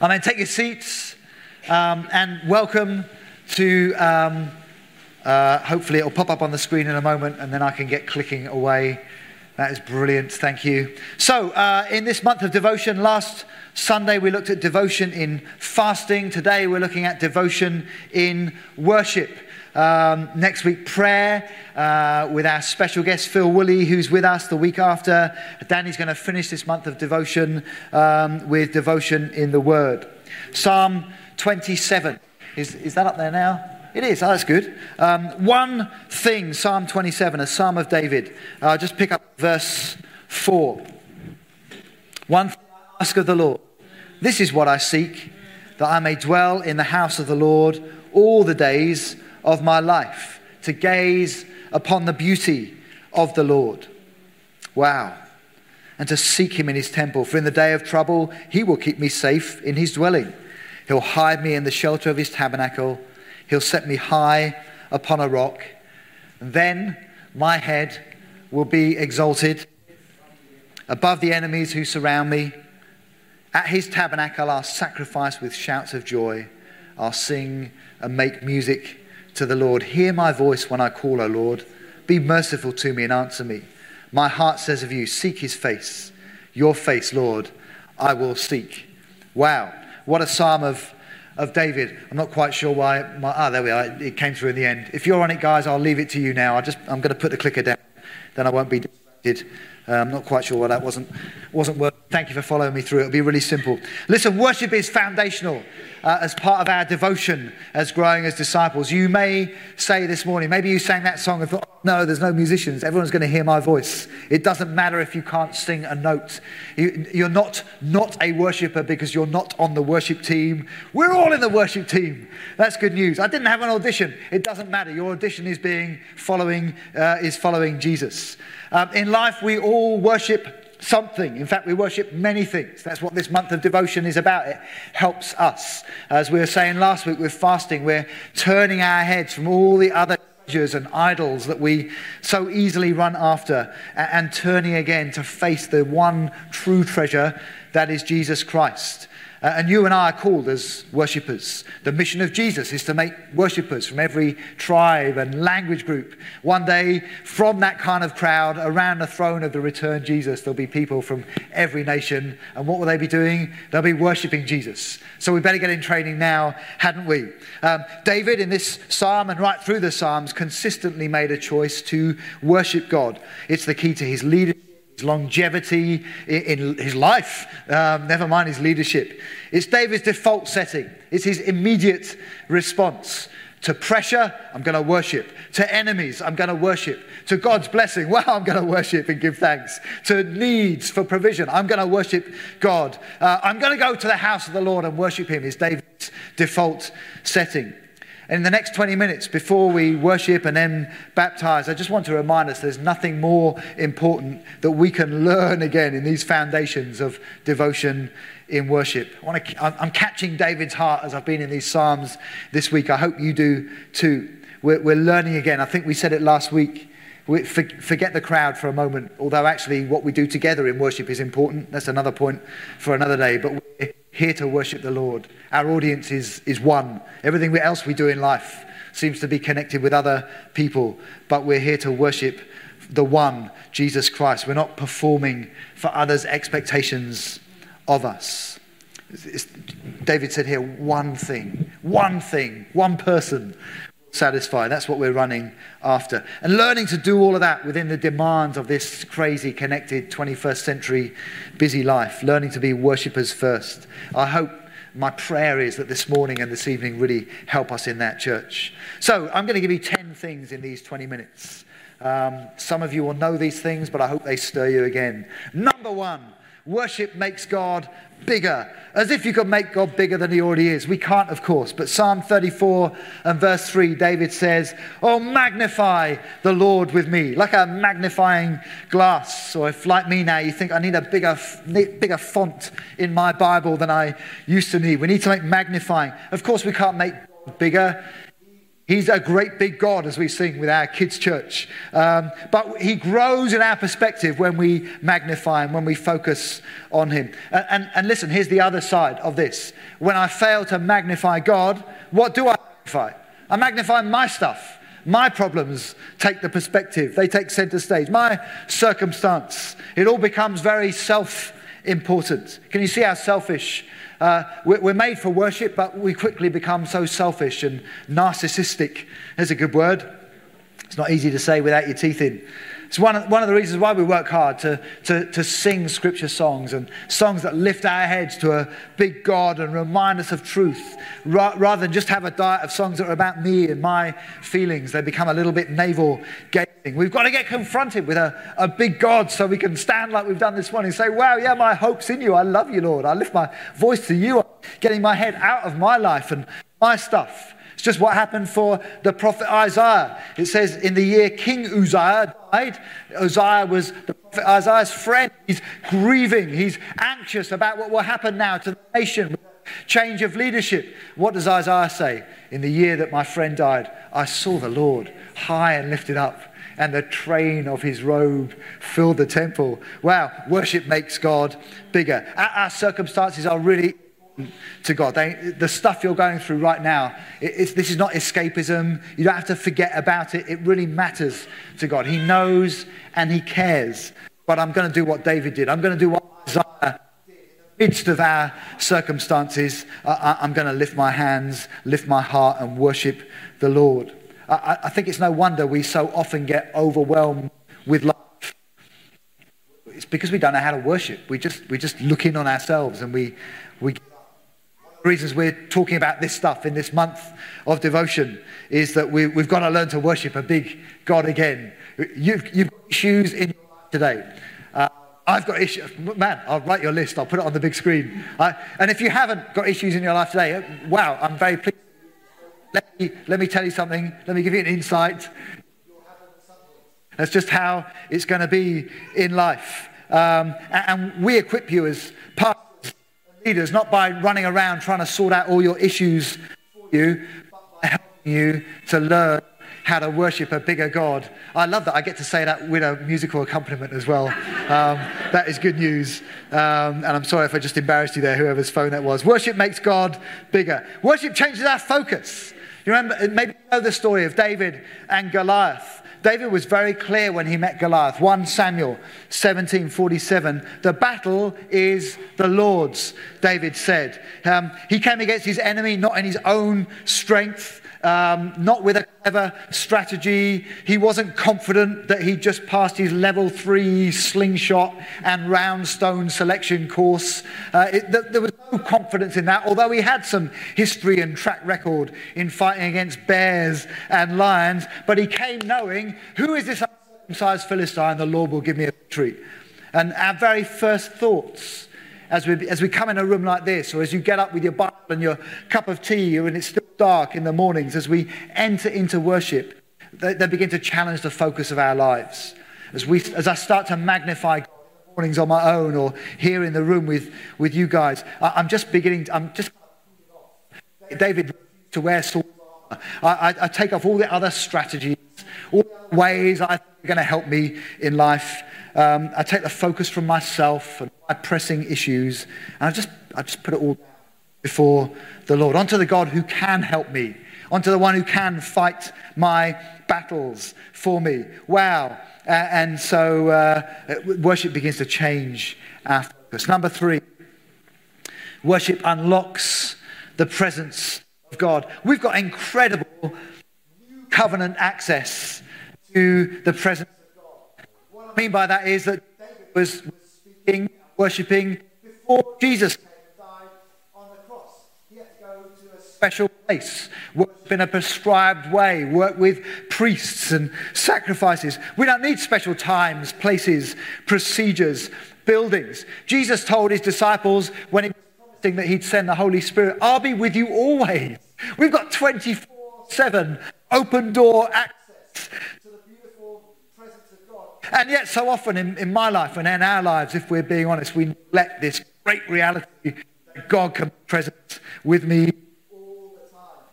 Amen. Take your seats um, and welcome to. Um, uh, hopefully, it'll pop up on the screen in a moment and then I can get clicking away. That is brilliant. Thank you. So, uh, in this month of devotion, last Sunday we looked at devotion in fasting. Today we're looking at devotion in worship. Um, next week, prayer uh, with our special guest, Phil Woolley, who's with us the week after. Danny's going to finish this month of devotion um, with devotion in the Word. Psalm 27. Is, is that up there now? It is. Oh, that's good. Um, one thing, Psalm 27, a psalm of David. Uh, just pick up verse 4. One thing I ask of the Lord. This is what I seek, that I may dwell in the house of the Lord all the days of my life to gaze upon the beauty of the Lord. Wow. And to seek him in his temple, for in the day of trouble he will keep me safe in his dwelling. He'll hide me in the shelter of his tabernacle, he'll set me high upon a rock. then my head will be exalted above the enemies who surround me. At his tabernacle, I'll sacrifice with shouts of joy. I'll sing and make music to the Lord, Hear my voice when I call, O Lord. Be merciful to me and answer me. My heart says of you, Seek his face. Your face, Lord, I will seek. Wow, what a psalm of, of David. I'm not quite sure why. My, ah, there we are. It came through in the end. If you're on it, guys, I'll leave it to you now. I just, I'm going to put the clicker down. Then I won't be distracted. Uh, I'm not quite sure why that wasn't, wasn't working. Thank you for following me through. It'll be really simple. Listen, worship is foundational uh, as part of our devotion as growing as disciples. You may say this morning, maybe you sang that song and thought, no, there's no musicians. Everyone's going to hear my voice. It doesn't matter if you can't sing a note. You, you're not not a worshiper because you're not on the worship team. We're all in the worship team. That's good news. I didn't have an audition. It doesn't matter. Your audition is being following uh, is following Jesus. Um, in life, we all worship something. In fact, we worship many things. That's what this month of devotion is about. It helps us. As we were saying last week with fasting, we're turning our heads from all the other treasures and idols that we so easily run after and turning again to face the one true treasure that is Jesus Christ. Uh, and you and I are called as worshippers. The mission of Jesus is to make worshippers from every tribe and language group. One day, from that kind of crowd around the throne of the returned Jesus, there'll be people from every nation. And what will they be doing? They'll be worshipping Jesus. So we better get in training now, hadn't we? Um, David, in this psalm and right through the psalms, consistently made a choice to worship God. It's the key to his leadership his longevity in his life, um, never mind his leadership. It's David's default setting, it's his immediate response. To pressure, I'm going to worship. To enemies, I'm going to worship. To God's blessing, well, I'm going to worship and give thanks. To needs for provision, I'm going to worship God. Uh, I'm going to go to the house of the Lord and worship Him, is David's default setting. In the next 20 minutes, before we worship and then baptize, I just want to remind us there's nothing more important that we can learn again in these foundations of devotion in worship. I I'm catching David's heart as I've been in these Psalms this week. I hope you do too. We're, we're learning again. I think we said it last week. We forget the crowd for a moment, although actually what we do together in worship is important. That's another point for another day. But we're here to worship the Lord. Our audience is, is one. Everything else we do in life seems to be connected with other people, but we're here to worship the one, Jesus Christ. We're not performing for others' expectations of us. It's, David said here, one thing, one thing, one person satisfy. That's what we're running after. And learning to do all of that within the demands of this crazy, connected 21st century busy life. Learning to be worshippers first. I hope my prayer is that this morning and this evening really help us in that church. So I'm going to give you 10 things in these 20 minutes. Um, some of you will know these things, but I hope they stir you again. Number one, Worship makes God bigger, as if you could make God bigger than he already is. We can't, of course, but Psalm 34 and verse 3, David says, Oh, magnify the Lord with me, like a magnifying glass. Or if, like me now, you think I need a bigger, bigger font in my Bible than I used to need, we need to make magnifying. Of course, we can't make God bigger. He's a great big God, as we sing with our kids' church. Um, but he grows in our perspective when we magnify him, when we focus on him. And, and, and, listen, here's the other side of this. When I fail to magnify God, what do I magnify? I magnify my stuff. My problems take the perspective, they take center stage. My circumstance, it all becomes very self important. Can you see how selfish uh, we're made for worship, but we quickly become so selfish and narcissistic. There's a good word. It's not easy to say without your teeth in. It's one of, one of the reasons why we work hard to, to, to sing scripture songs and songs that lift our heads to a big God and remind us of truth, ra- rather than just have a diet of songs that are about me and my feelings. They become a little bit navel. We've got to get confronted with a, a big God so we can stand like we've done this morning and say, Wow, yeah, my hope's in you. I love you, Lord. I lift my voice to you. I'm getting my head out of my life and my stuff it's just what happened for the prophet Isaiah. It says in the year King Uzziah died, Uzziah was the prophet Isaiah's friend. He's grieving, he's anxious about what will happen now to the nation. Change of leadership. What does Isaiah say? In the year that my friend died, I saw the Lord high and lifted up, and the train of his robe filled the temple. Wow, worship makes God bigger. Our circumstances are really to God. They, the stuff you're going through right now, it, this is not escapism. You don't have to forget about it. It really matters to God. He knows and He cares. But I'm going to do what David did. I'm going to do what Isaiah did. In the midst of our circumstances, I, I'm going to lift my hands, lift my heart, and worship the Lord. I, I think it's no wonder we so often get overwhelmed with life it's because we don't know how to worship. We just, we just look in on ourselves and we, we The reasons we're talking about this stuff in this month of devotion is that we, have got to learn to worship a big God again. You've, you've got issues in your life today. Uh, I've got issues. Man, I'll write your list. I'll put it on the big screen. Uh, and if you haven't got issues in your life today, uh, wow, I'm very pleased. Let me, let me tell you something. Let me give you an insight. That's just how it's going to be in life. Um, and, and we equip you as part leaders, not by running around trying to sort out all your issues for you, but by helping you to learn how to worship a bigger God. I love that. I get to say that with a musical accompaniment as well. Um, that is good news. Um, and I'm sorry if I just embarrassed you there, whoever's phone that was. Worship makes God bigger. Worship changes our focus. You remember, maybe you know the story of David and Goliath. David was very clear when he met Goliath. 1 Samuel 17:47. The battle is the Lord's, David said. Um, he came against his enemy not in his own strength, um, not with a clever strategy. He wasn't confident that he'd just passed his level three slingshot and round stone selection course. Uh, it, th- there was no confidence in that, although he had some history and track record in fighting against bears and lions. But he came knowing who is this uncircumcised Philistine? The Lord will give me a treat. And our very first thoughts as we, as we come in a room like this, or as you get up with your Bible and your cup of tea, and it's still dark in the mornings, as we enter into worship, they, they begin to challenge the focus of our lives. As, we, as I start to magnify mornings on my own or here in the room with, with you guys, I, am just beginning, to, I'm just, David to wear sword I, I, I, take off all the other strategies, all ways I think are going to help me in life. Um, I take the focus from myself and my pressing issues, and I just, I just put it all before the Lord, onto the God who can help me, onto the one who can fight my battles for me. Wow. Uh, and so uh, worship begins to change our focus. Number three, worship unlocks the presence of God. We've got incredible covenant access to the presence of God. What I mean by that is that David was speaking, worshipping before Jesus came and died on the cross. He had to go to a special place, worship in a prescribed way, work with priests and sacrifices. We don't need special times, places, procedures, buildings. Jesus told his disciples when he was promising that he'd send the Holy Spirit, I'll be with you always. We've got 24 7 open door access to the beautiful presence of God. and yet, so often in, in my life and in our lives, if we're being honest, we neglect this great reality that God can be present with me all the time.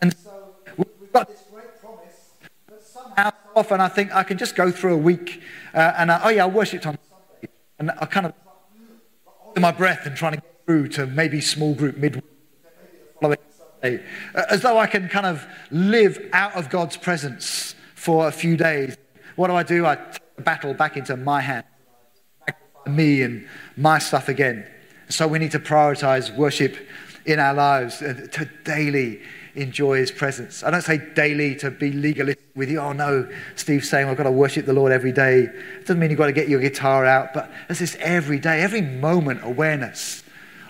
And, and so we've got this great promise, but somehow often I think I can just go through a week uh, and I, oh yeah, I worshipped on Sunday, and I kind of in my breath and trying to get through to maybe small group midweek, following as though I can kind of live out of God's presence for a few days. What do I do? I take the battle back into my hands, me and my stuff again. So we need to prioritize worship in our lives uh, to daily enjoy his presence. I don't say daily to be legalistic with you. Oh no, Steve's saying I've got to worship the Lord every day. It doesn't mean you've got to get your guitar out, but it's this every day, every moment awareness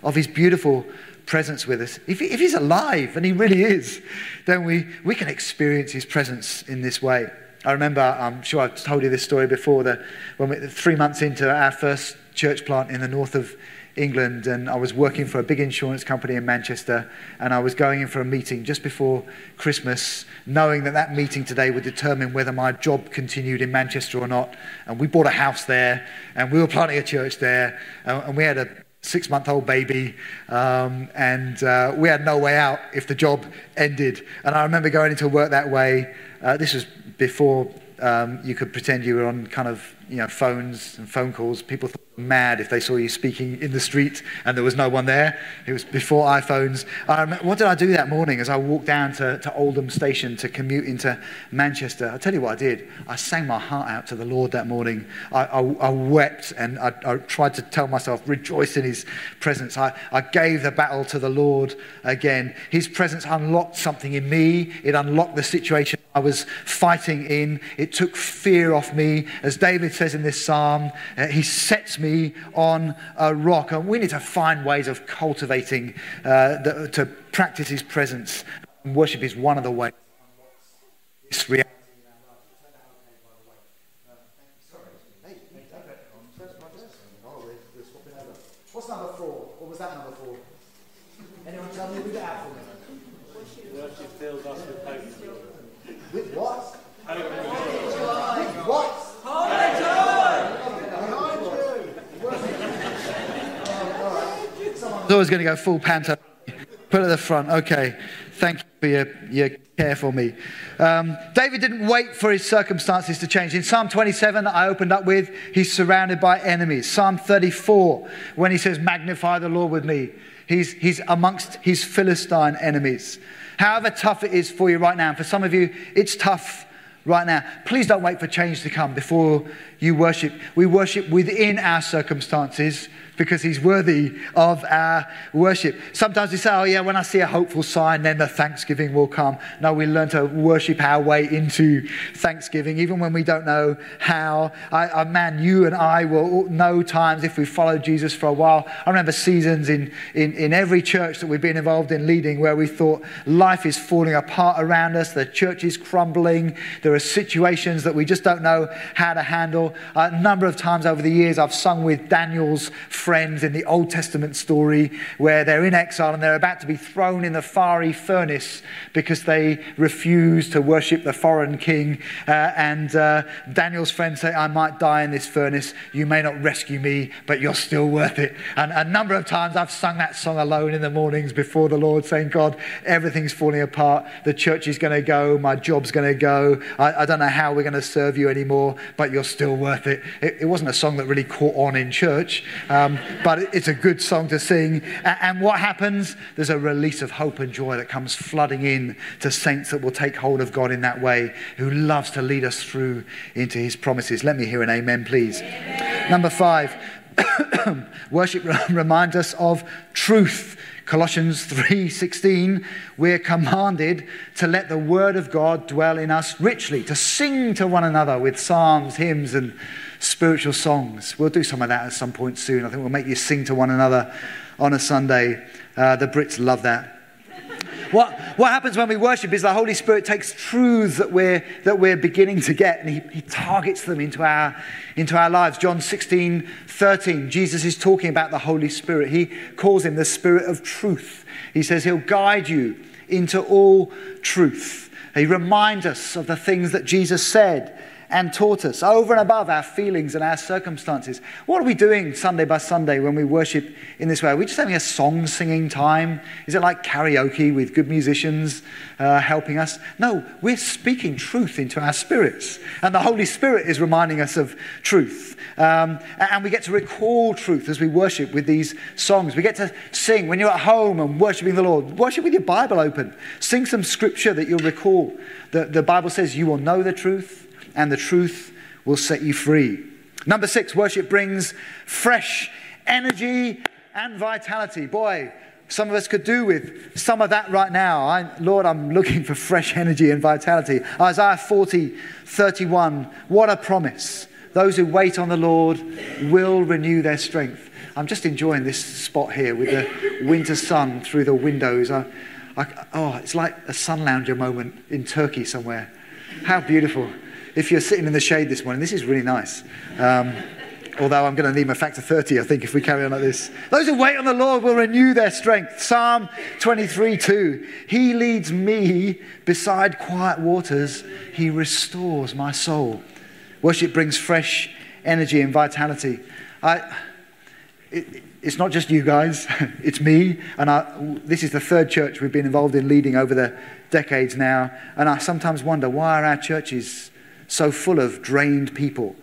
of his beautiful presence with us. If, if he's alive, and he really is, then we, we can experience his presence in this way. I remember, I'm sure I've told you this story before, that when we, three months into our first church plant in the north of England, and I was working for a big insurance company in Manchester, and I was going in for a meeting just before Christmas, knowing that that meeting today would determine whether my job continued in Manchester or not. And we bought a house there, and we were planting a church there, and we had a six month old baby, um, and uh, we had no way out if the job ended. And I remember going into work that way. Uh, this was before um, you could pretend you were on kind of you know, phones and phone calls. People thought mad if they saw you speaking in the street and there was no one there. It was before iPhones. Um, what did I do that morning as I walked down to, to Oldham Station to commute into Manchester? I'll tell you what I did. I sang my heart out to the Lord that morning. I, I, I wept and I, I, tried to tell myself, rejoice in His presence. I, I gave the battle to the Lord again. His presence unlocked something in me, it unlocked the situation I was fighting in. It took fear off me. As David says in this psalm, uh, He sets me on a rock. And we need to find ways of cultivating, uh, the, to practice His presence. Worship is one of the ways. This reality. What's number four? What was that number four? Anyone tell me? Read it out for me. Worship fills us with hope. With what? Hope. With what? was always going to go full panto. Put it at the front. Okay. Thank you for your, your care for me. Um, David didn't wait for his circumstances to change. In Psalm 27, I opened up with, he's surrounded by enemies. Psalm 34, when he says, Magnify the Lord with me, he's, he's amongst his Philistine enemies. However tough it is for you right now, for some of you, it's tough right now. Please don't wait for change to come before you worship. We worship within our circumstances because he's worthy of our worship. Sometimes we say, oh, yeah, when I see a hopeful sign, then the thanksgiving will come. No, we learn to worship our way into thanksgiving, even when we don't know how. I, I, man, you and I will know times if we follow Jesus for a while. I remember seasons in, in, in every church that we've been involved in leading where we thought life is falling apart around us, the church is crumbling, there are situations that we just don't know how to handle. A number of times over the years, I've sung with Daniel's friends in the Old Testament story where they're in exile and they're about to be thrown in the fiery furnace because they refuse to worship the foreign king. Uh, and uh, Daniel's friends say, I might die in this furnace. You may not rescue me, but you're still worth it. And a number of times I've sung that song alone in the mornings before the Lord, saying, God, everything's falling apart. The church is going to go. My job's going to go. I, I, don't know how we're going to serve you anymore, but you're still worth it. It, it wasn't a song that really caught on in church. Um, but it's a good song to sing. And what happens? There's a release of hope and joy that comes flooding in to saints that will take hold of God in that way, who loves to lead us through into his promises. Let me hear an amen, please. Amen. Number five, worship reminds us of truth. Colossians 3:16 we're commanded to let the word of God dwell in us richly to sing to one another with psalms hymns and spiritual songs. We'll do some of that at some point soon. I think we'll make you sing to one another on a Sunday. Uh, the Brits love that. What, what happens when we worship is the Holy Spirit takes truths that we're, that we're beginning to get and he, he targets them into our, into our lives. John 16, 13, Jesus is talking about the Holy Spirit. He calls him the Spirit of truth. He says he'll guide you into all truth. He reminds us of the things that Jesus said and taught us over and above our feelings and our circumstances. What are we doing Sunday by Sunday when we worship in this way? Are we just having a song singing time? Is it like karaoke with good musicians uh, helping us? No, we're speaking truth into our spirits. And the Holy Spirit is reminding us of truth. Um, and we get to recall truth as we worship with these songs. We get to sing when you're at home and worshiping the Lord. Worship with your Bible open. Sing some scripture that you'll recall. The, the Bible says you will know the truth and the truth will set you free. Number six, worship brings fresh energy and vitality. Boy, some of us could do with some of that right now. I, Lord, I'm looking for fresh energy and vitality. Isaiah 40, 31. What a promise. Those who wait on the Lord will renew their strength. I'm just enjoying this spot here with the winter sun through the windows. I, I, oh, it's like a sun lounger moment in Turkey somewhere. How beautiful if you're sitting in the shade this morning, this is really nice. Um, although I'm going to need my factor 30, I think, if we carry on like this. Those who wait on the Lord will renew their strength. Psalm 23 2. He leads me beside quiet waters, He restores my soul. Worship brings fresh energy and vitality. I, it, it's not just you guys, it's me. And I, this is the third church we've been involved in leading over the decades now. And I sometimes wonder why are our churches so full of drained people,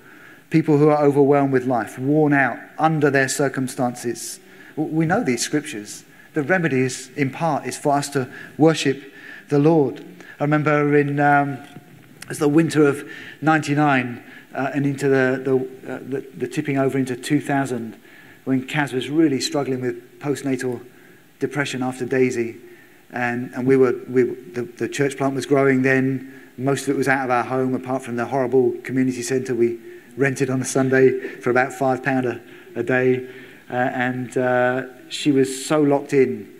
people who are overwhelmed with life, worn out under their circumstances. We know these scriptures. The remedy is, in part, is for us to worship the Lord. I remember in um, it's the winter of 99 uh, and into the, the, uh, the, the tipping over into 2000 when Kaz was really struggling with postnatal depression after Daisy. And, and we were, we, the, the church plant was growing then. Most of it was out of our home, apart from the horrible community centre we rented on a Sunday for about five pound a, a day. Uh, and uh, she was so locked in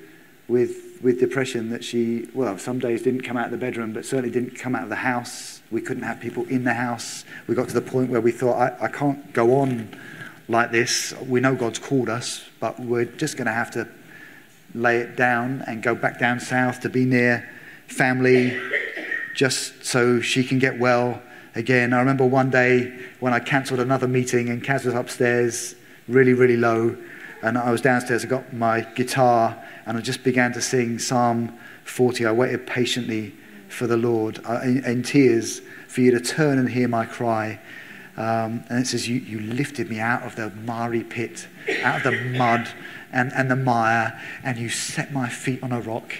with, with depression that she, well, some days didn't come out of the bedroom, but certainly didn't come out of the house. We couldn't have people in the house. We got to the point where we thought, I, I can't go on like this. We know God's called us, but we're just going to have to lay it down and go back down south to be near family just so she can get well again. I remember one day when I cancelled another meeting and Kaz was upstairs, really, really low, and I was downstairs. I got my guitar and I just began to sing Psalm 40. I waited patiently for the Lord in, in tears for you to turn and hear my cry. Um, and it says, you, you lifted me out of the miry pit, out of the mud and, and the mire, and you set my feet on a rock,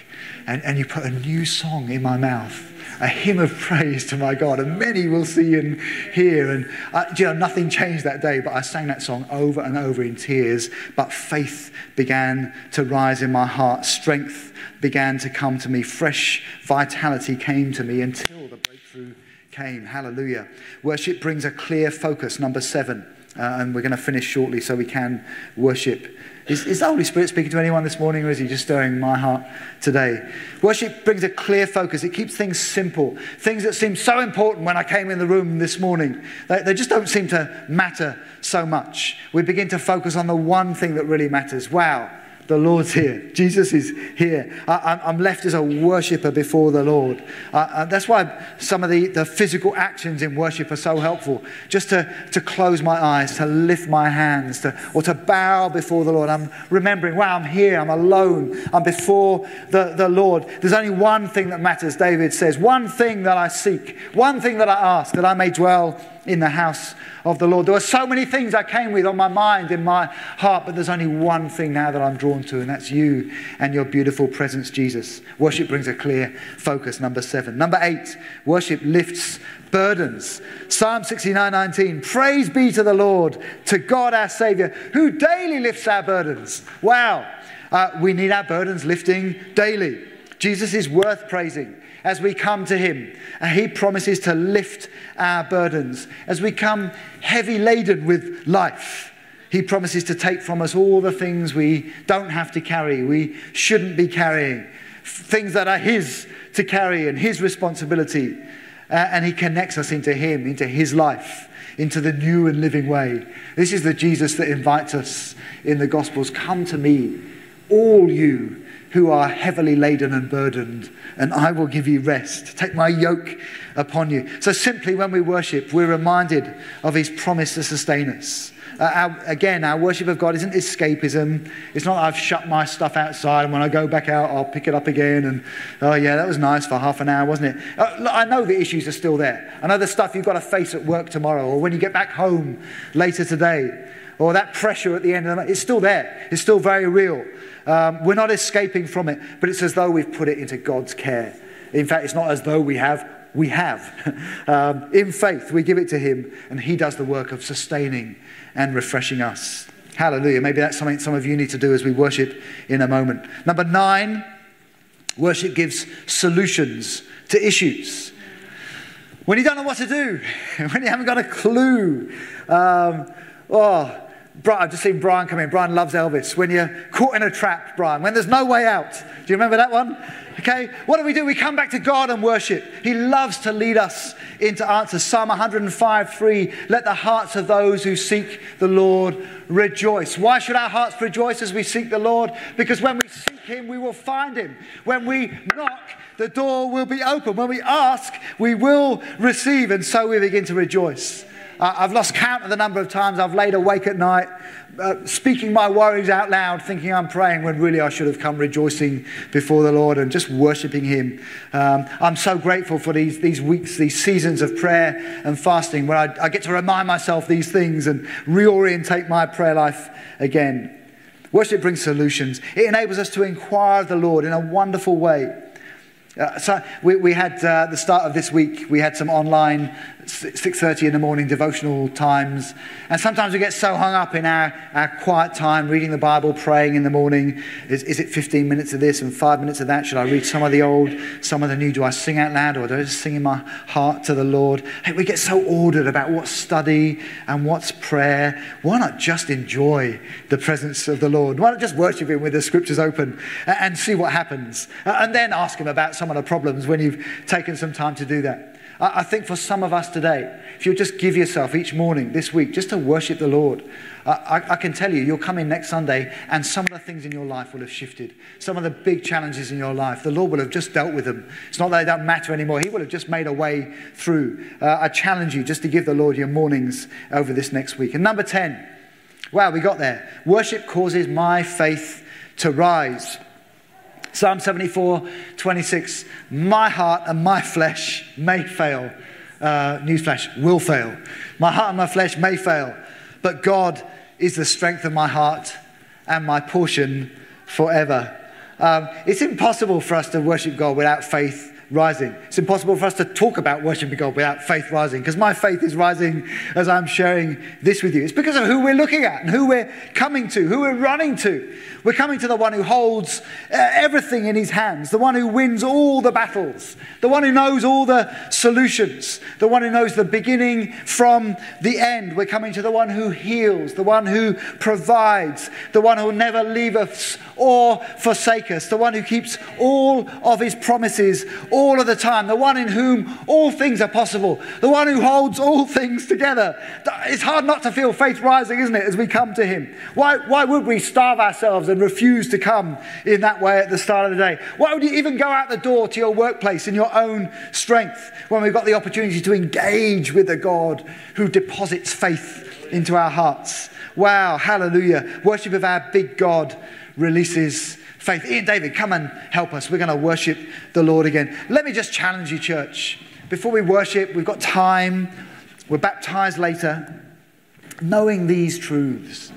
and, and you put a new song in my mouth a hymn of praise to my God. And many will see and hear. And uh, you know, nothing changed that day, but I sang that song over and over in tears. But faith began to rise in my heart. Strength began to come to me. Fresh vitality came to me until the breakthrough came. Hallelujah. Worship brings a clear focus. Number seven. Uh, and we're going to finish shortly so we can worship is, is the Holy Spirit speaking to anyone this morning, or is He just stirring my heart today? Worship brings a clear focus. It keeps things simple. Things that seem so important when I came in the room this morning, they, they just don't seem to matter so much. We begin to focus on the one thing that really matters. Wow, the Lord's here. Jesus is here. I, am left as a worshiper before the Lord. Uh, that's why some of the, the physical actions in worship are so helpful. Just to, to close my eyes, to lift my hands, to, or to bow before the Lord. I'm remembering, wow, I'm here. I'm alone. I'm before the, the Lord. There's only one thing that matters, David says. One thing that I seek. One thing that I ask, that I may dwell in the house of the Lord. There were so many things I came with on my mind, in my heart, but there's only one thing now that I'm drawn to, and that's you and your beautiful presence, Jesus. Worship brings a clear focus. Number seven. Number eight, worship lifts burdens. Psalm 69 19. Praise be to the Lord, to God our Savior, who daily lifts our burdens. Wow. Uh, we need our burdens lifting daily. Jesus is worth praising as we come to Him. And He promises to lift our burdens. As we come heavy laden with life, He promises to take from us all the things we don't have to carry, we shouldn't be carrying, things that are His to carry and His responsibility. Uh, and He connects us into Him, into His life. Into the new and living way. This is the Jesus that invites us in the Gospels. Come to me, all you who are heavily laden and burdened, and I will give you rest. Take my yoke upon you. So, simply when we worship, we're reminded of his promise to sustain us. Uh, our, again, our worship of God isn't escapism. It's not that I've shut my stuff outside and when I go back out, I'll pick it up again. And oh, yeah, that was nice for half an hour, wasn't it? Uh, I know the issues are still there. I know the stuff you've got to face at work tomorrow or when you get back home later today or that pressure at the end of the night. It's still there, it's still very real. Um, we're not escaping from it, but it's as though we've put it into God's care. In fact, it's not as though we have, we have. um, in faith, we give it to Him, and He does the work of sustaining and refreshing us. Hallelujah. Maybe that's something some of you need to do as we worship in a moment. Number nine, worship gives solutions to issues. When you don't know what to do, when you haven't got a clue, um, oh, I've just seen Brian come in. Brian loves Elvis. When you're caught in a trap, Brian, when there's no way out. Do you remember that one? Okay, what do we do? We come back to God and worship. He loves to lead us into answers. Psalm 105 3 Let the hearts of those who seek the Lord rejoice. Why should our hearts rejoice as we seek the Lord? Because when we seek Him, we will find Him. When we knock, the door will be open. When we ask, we will receive. And so we begin to rejoice. I've lost count of the number of times I've laid awake at night, uh, speaking my worries out loud, thinking I'm praying when really I should have come rejoicing before the Lord and just worshiping Him. Um, I'm so grateful for these, these weeks, these seasons of prayer and fasting where I, I get to remind myself these things and reorientate my prayer life again. Worship brings solutions. It enables us to inquire of the Lord in a wonderful way. Uh, so we, we had uh, the start of this week we had some online 6.30 in the morning devotional times. And sometimes we get so hung up in our, our quiet time reading the bible praying in the morning. Is, is it 15 minutes of this and 5 minutes of that? Should i read some of the old some of the new? Do i sing out loud or do i just sing in my heart to the lord? Hey, we get so ordered about what's study and what's prayer. Why not just enjoy the presence of the lord? Why not just worship him with the scriptures open and, and see what happens? And then ask him about some of the problems when you've taken some time to do that. I, think for some of us today, if you just give yourself each morning this week just to worship the Lord, I, I, can tell you, you'll come in next Sunday and some of the things in your life will have shifted. Some of the big challenges in your life, the Lord will have just dealt with them. It's not that they don't matter anymore. He will have just made a way through. Uh, I challenge you just to give the Lord your mornings over this next week. And number 10, wow, we got there. Worship causes my faith to rise. Psalm 74, 26. My heart and my flesh may fail. Uh, newsflash, will fail. My heart and my flesh may fail, but God is the strength of my heart and my portion forever. Um, it's impossible for us to worship God without faith rising. It's impossible for us to talk about worshiping God without faith rising because my faith is rising as I'm sharing this with you. It's because of who we're looking at and who we're coming to, who we're running to. We're coming to the one who holds uh, everything in his hands, the one who wins all the battles, the one who knows all the solutions, the one who knows the beginning from the end. We're coming to the one who heals, the one who provides, the one who never leave us or forsake us, the one who keeps all of his promises all of the time, the one in whom all things are possible, the one who holds all things together. It's hard not to feel faith rising, isn't it, as we come to him? Why, why would we starve ourselves and refuse to come in that way at the start of the day? Why would you even go out the door to your workplace in your own strength when we've got the opportunity to engage with the God who deposits faith into our hearts? Wow, hallelujah. Worship of our big God releases faith. Ian David, come and help us. We're going to worship the Lord again. Let me just challenge you, church. Before we worship, we've got time. We're baptized later. Knowing these truths,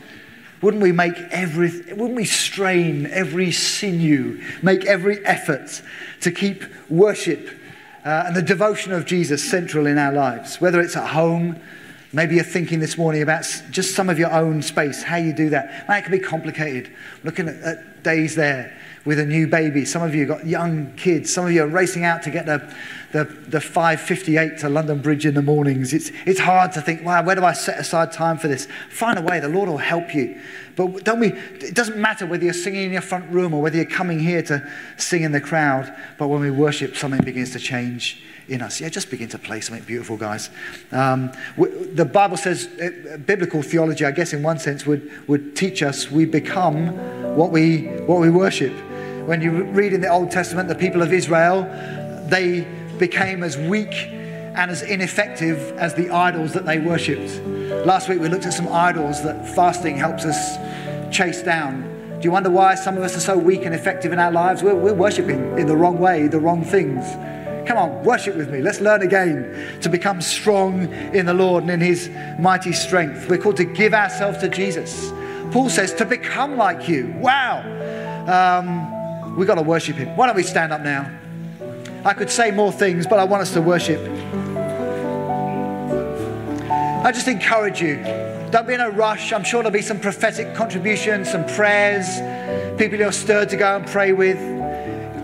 wouldn't we make every, wouldn't we strain every sinew, make every effort to keep worship uh, and the devotion of Jesus central in our lives, whether it's at home, Maybe you're thinking this morning about just some of your own space, how you do that. It can be complicated. Looking at, at days there with a new baby. Some of you got young kids. Some of you are racing out to get the, the, the 5.58 to London Bridge in the mornings. It's, it's hard to think, wow, where do I set aside time for this? Find a way. The Lord will help you. But don't we, it doesn't matter whether you're singing in your front room or whether you're coming here to sing in the crowd. But when we worship, something begins to change in us. Yeah, just begin to play something beautiful, guys. Um, the Bible says, uh, biblical theology, I guess, in one sense, would, would teach us we become what we, what we worship. When you read in the Old Testament, the people of Israel, they became as weak and as ineffective as the idols that they worshipped. Last week we looked at some idols that fasting helps us chase down. Do you wonder why some of us are so weak and effective in our lives? We're, we're worshipping in the wrong way, the wrong things. Come on, worship with me. Let's learn again to become strong in the Lord and in His mighty strength. We're called to give ourselves to Jesus. Paul says to become like you. Wow. Um, we've got to worship Him. Why don't we stand up now? I could say more things, but I want us to worship. I just encourage you. Don't be in a rush. I'm sure there'll be some prophetic contributions, some prayers, people you're stirred to go and pray with.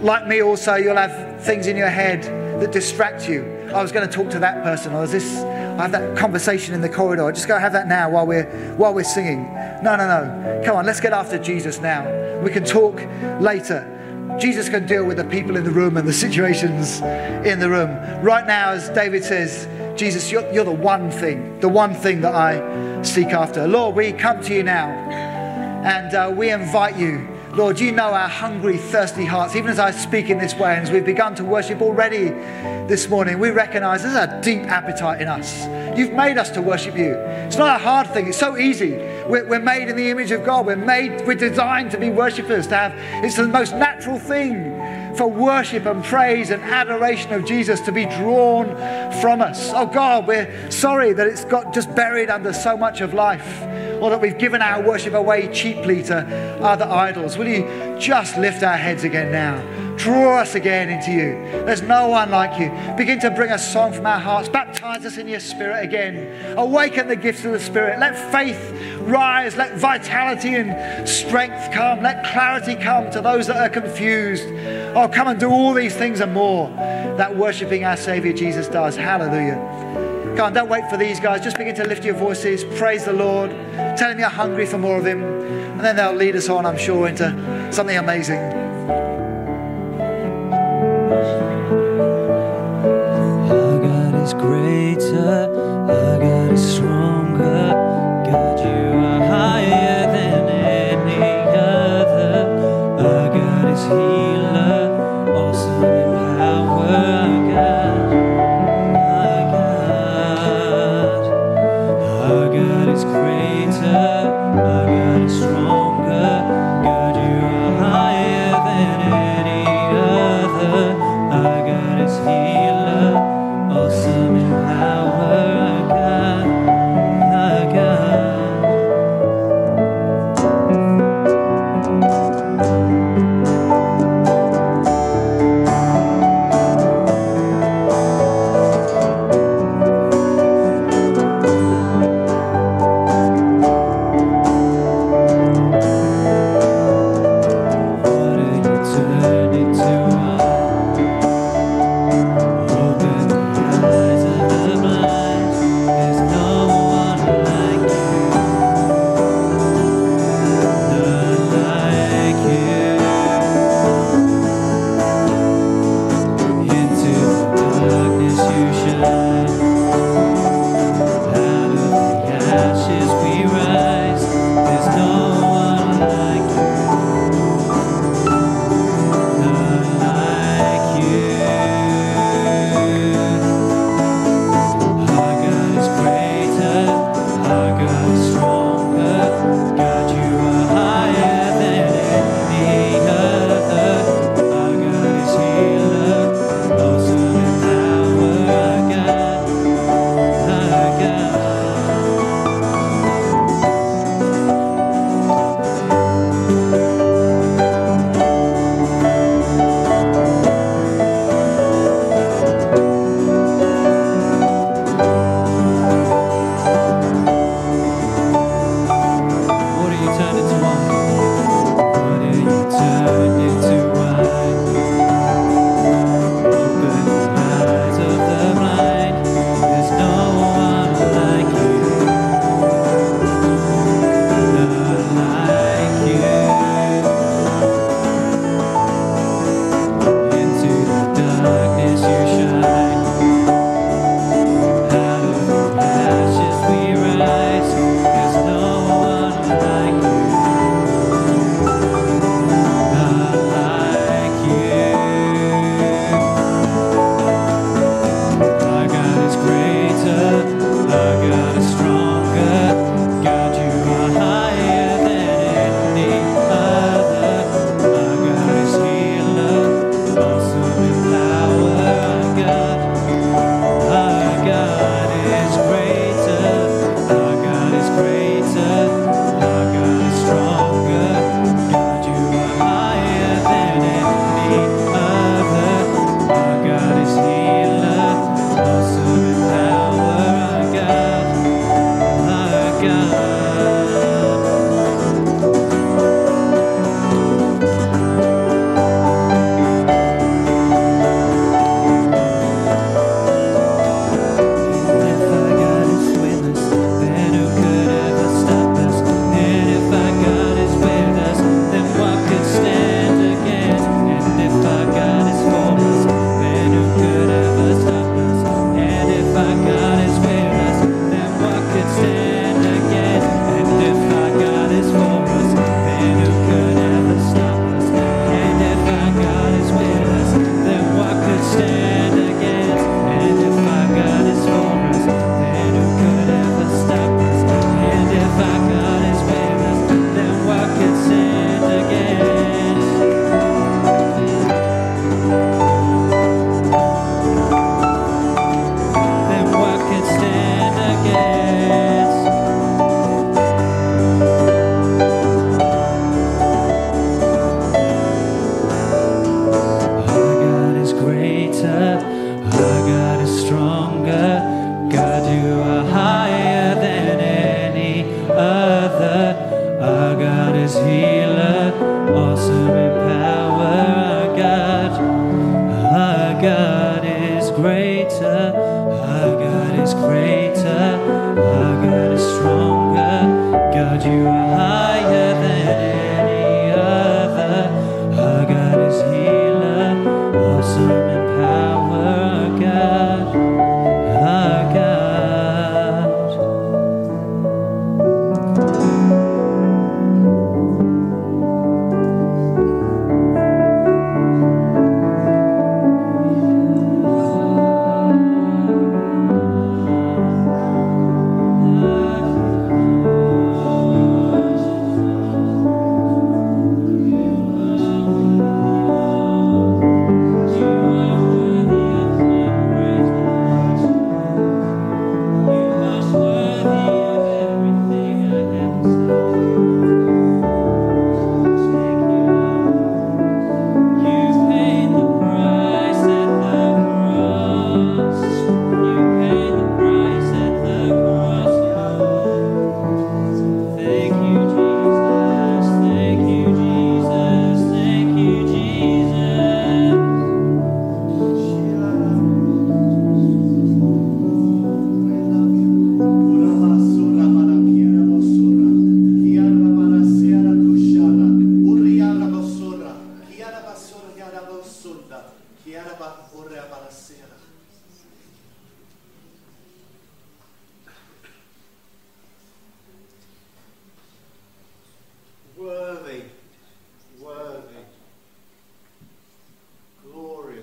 Like me, also, you'll have things in your head that distract you. I was going to talk to that person, or is this? I have that conversation in the corridor. Just go have that now while we're while we're singing. No, no, no. Come on, let's get after Jesus now. We can talk later. Jesus can deal with the people in the room and the situations in the room. Right now, as David says, Jesus, you're, you're the one thing, the one thing that I seek after. Lord, we come to you now and uh, we invite you. Lord, you know our hungry, thirsty hearts. Even as I speak in this way, and as we've begun to worship already this morning, we recognize there's a deep appetite in us. You've made us to worship you. It's not a hard thing, it's so easy. We're, we're made in the image of God. We're made, we're designed to be worshippers, to have, it's the most natural thing for worship and praise and adoration of Jesus to be drawn from us. Oh God, we're sorry that it's got just buried under so much of life or that we've given our worship away cheaply to other idols. Will you just lift our heads again now? Draw us again into you. There's no one like you. Begin to bring a song from our hearts. Baptize us in your spirit again. Awaken the gifts of the spirit. Let faith rise. Let vitality and strength come. Let clarity come to those that are confused. Oh, come and do all these things and more that worshiping our Savior Jesus does. Hallelujah. Come on, don't wait for these guys. Just begin to lift your voices. Praise the Lord. Tell him you're hungry for more of him. And then they'll lead us on, I'm sure, into something amazing. Our God is greater, our God is stronger. love.